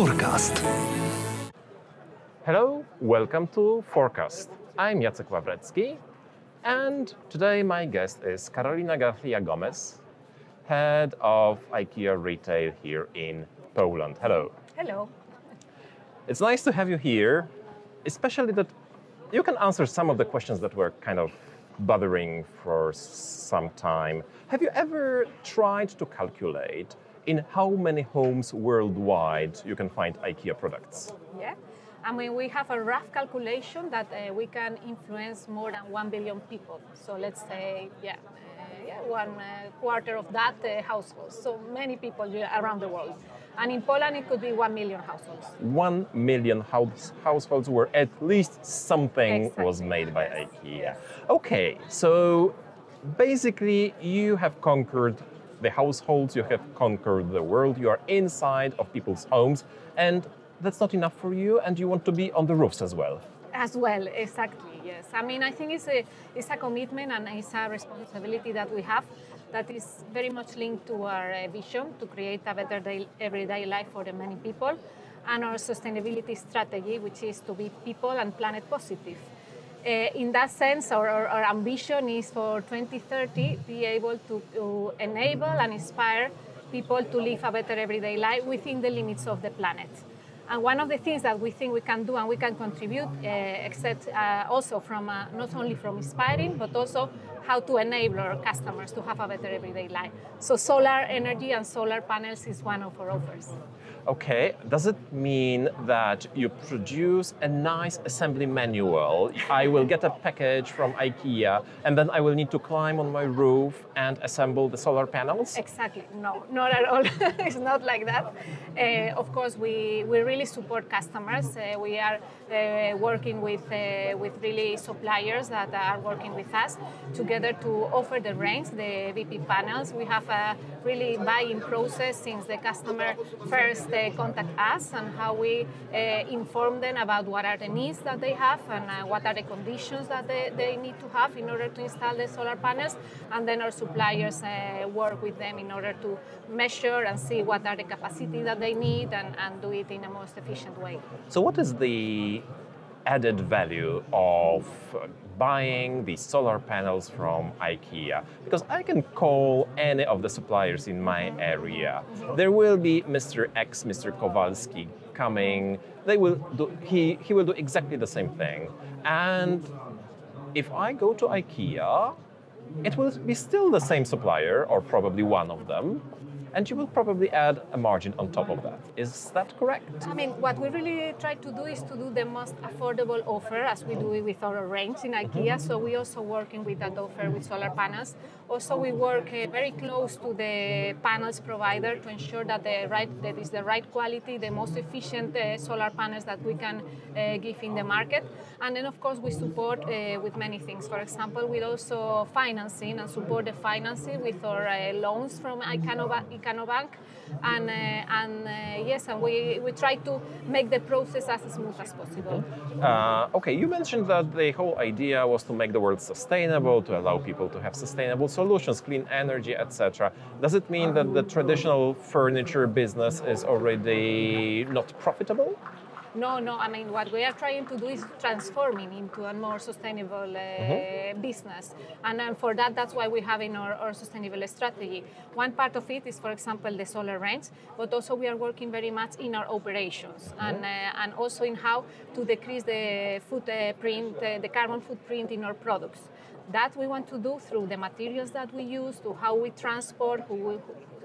Forecast. Hello, welcome to Forecast. I'm Jacek Wawrecki, and today my guest is Carolina Garcia Gomez, head of IKEA retail here in Poland. Hello. Hello. It's nice to have you here, especially that you can answer some of the questions that were kind of bothering for some time. Have you ever tried to calculate in how many homes worldwide you can find IKEA products? Yeah. I mean, we have a rough calculation that uh, we can influence more than 1 billion people. So let's say, yeah, uh, yeah one uh, quarter of that uh, households. So many people around the world. And in Poland, it could be 1 million households. 1 million house, households where at least something Exactly. was made by IKEA. Yes. Okay, so basically, you have conquered the households, you have conquered the world, you are inside of people's homes, and that's not enough for you, and you want to be on the roofs as well. As well, exactly, yes. I mean, I think it's a, it's a commitment and it's a responsibility that we have that is very much linked to our uh, vision to create a better day, everyday life for the many people and our sustainability strategy, which is to be people and planet positive. Uh, in that sense, our, our, our ambition is for 2030 be able to, to enable and inspire people to live a better everyday life within the limits of the planet. And one of the things that we think we can do and we can contribute, uh, except uh, also from uh, not only from inspiring, but also how to enable our customers to have a better everyday life. So solar energy and solar panels is one of our offers. Okay, does it mean that you produce a nice assembly manual? I will get a package from IKEA and then I will need to climb on my roof and assemble the solar panels? Exactly. No, not at all. it's not like that. Uh, of course, we, we really support customers. Uh, we are uh, working with, uh, with really suppliers that are working with us together to offer the range, the VP panels. We have a really buying process since the customer first uh, contact us and how we uh, inform them about what are the needs that they have and uh, what are the conditions that they, they need to have in order to install the solar panels. And then our suppliers work with them in order to measure and see what are the capacity that they need and, and do it in a most efficient way. So, what is the added value of buying the solar panels from IKEA? Because I can call any of the suppliers in my area. There will be Mr. X, Mr. Kowalski coming. They will do, he, he will do exactly the same thing. And if I go to IKEA, it will be still the same supplier, or probably one of them, and you will probably add a margin on top of that. Is that correct? I mean, what we really try to do is to do the most affordable offer as we do it with our range in IKEA. So we also working with that offer with solar panels. Also, we work uh, very close to the panels provider to ensure that the right that is the right quality, the most efficient uh, solar panels that we can uh, give in the market. And then, of course, we support uh, with many things. For example, we also financing and support the financing with our uh, loans from Icanoba, Ikano Bank. And, uh, and uh, yes, and we, we try to make the process as smooth as possible. Uh, okay, you mentioned that the whole idea was to make the world sustainable, to allow people to have sustainable solutions, clean energy, etc. Does it mean that the traditional furniture business is already not profitable? No, no. I mean, what we are trying to do is transforming into a more sustainable uh, business, and um, for that, that's why we have in our, our sustainable strategy. One part of it is, for example, the solar range, but also we are working very much in our operations and uh, and also in how to decrease the footprint, uh, the carbon footprint in our products. That we want to do through the materials that we use, to how we transport, who we,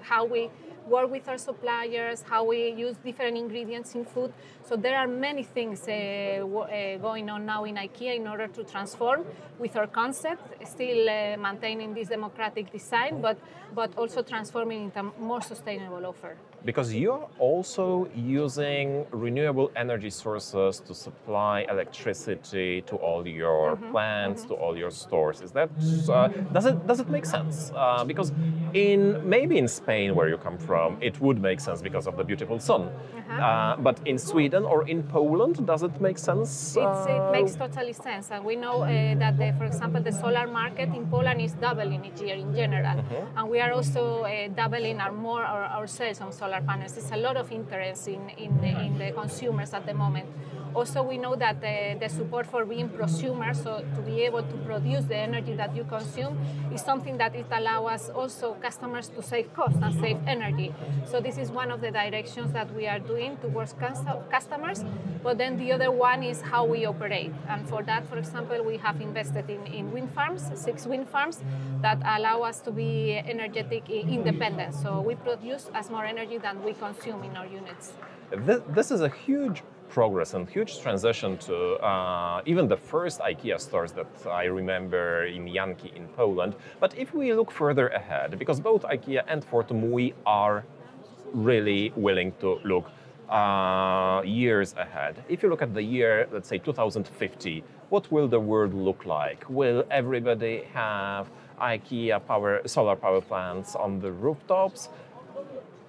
how we work with our suppliers, how we use different ingredients in food. So there are many things uh, wo- uh, going on now in IKEA in order to transform with our concept, still uh, maintaining this democratic design, but but also transforming into a more sustainable offer. Because you're also using renewable energy sources to supply electricity to all your plants, to all your stores. Is that uh, does it does it make sense? Uh, because in maybe in Spain where you come from. From, it would make sense because of the beautiful sun. Uh-huh. Uh, but in Sweden or in Poland, does it make sense? It's, it Uh, makes totally sense, and we know uh, that, the, for example, the solar market in Poland is doubling each year in general, and we are also uh, doubling our more our, our sales on solar panels. There's a lot of interest in in, the- in the consumers at the moment. Also, we know that the, the support for being prosumers, so to be able to produce the energy that you consume, is something that it allows also customers to save cost and save energy. So this is one of the directions that we are doing towards customers. But then the other one is how we operate. And for that, for example, we have invested in, in wind farms, six wind farms, that allow us to be energetic independent. So we produce as more energy than we consume in our units. This, this is a huge progress and huge transition to uh, even the first IKEA stores that I remember in Janki in Poland. But if we look further ahead, because both IKEA and Fortum, we are really willing to look uh, years ahead. If you look at the year, let's say 2050, what will the world look like? Will everybody have IKEA power, solar power plants on the rooftops?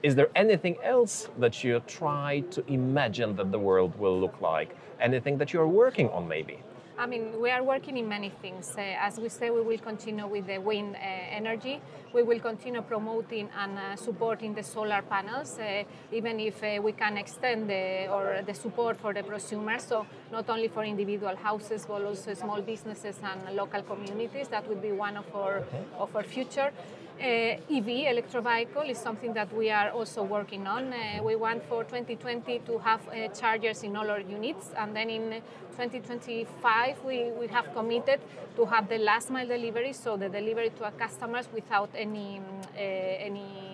Is there anything else that you try to imagine that the world will look like? Anything that you're working on, maybe? I mean, we are working in many things. Uh, as we say, we will continue with the wind uh, energy. We will continue promoting and uh, supporting the solar panels, uh, even if uh, we can extend the, or the support for the prosumers. So not only for individual houses, but also small businesses and local communities. That would be one of our of our future. Uh, EV, electro vehicle, is something that we are also working on. Uh, we want for 2020 to have uh, chargers in all our units, and then in 2025 we, we have committed to have the last mile delivery, so the delivery to our customers without any any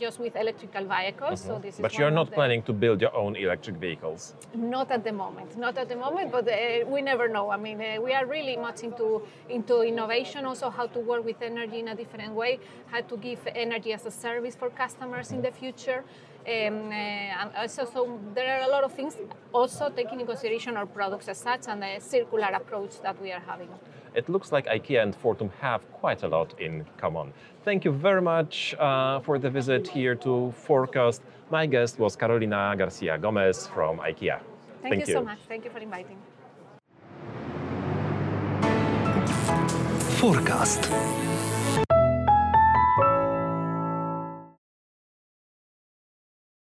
just with electrical vehicles. So this is But you're not planning to build your own electric vehicles. not at the moment, not at the moment, but uh, we never know. I mean, uh, we are really much into into innovation, also how to work with energy in a different way, how to give energy as a service for customers in the future. Um, uh, and also, so there are a lot of things also taking in consideration our products as such and the circular approach that we are having. It looks like IKEA and Fortum have quite a lot in common. Thank you very much uh, for the visit here to Forecast. My guest was Carolina Garcia Gomez from IKEA. Thank, you so much. Thank you for inviting. Forecast.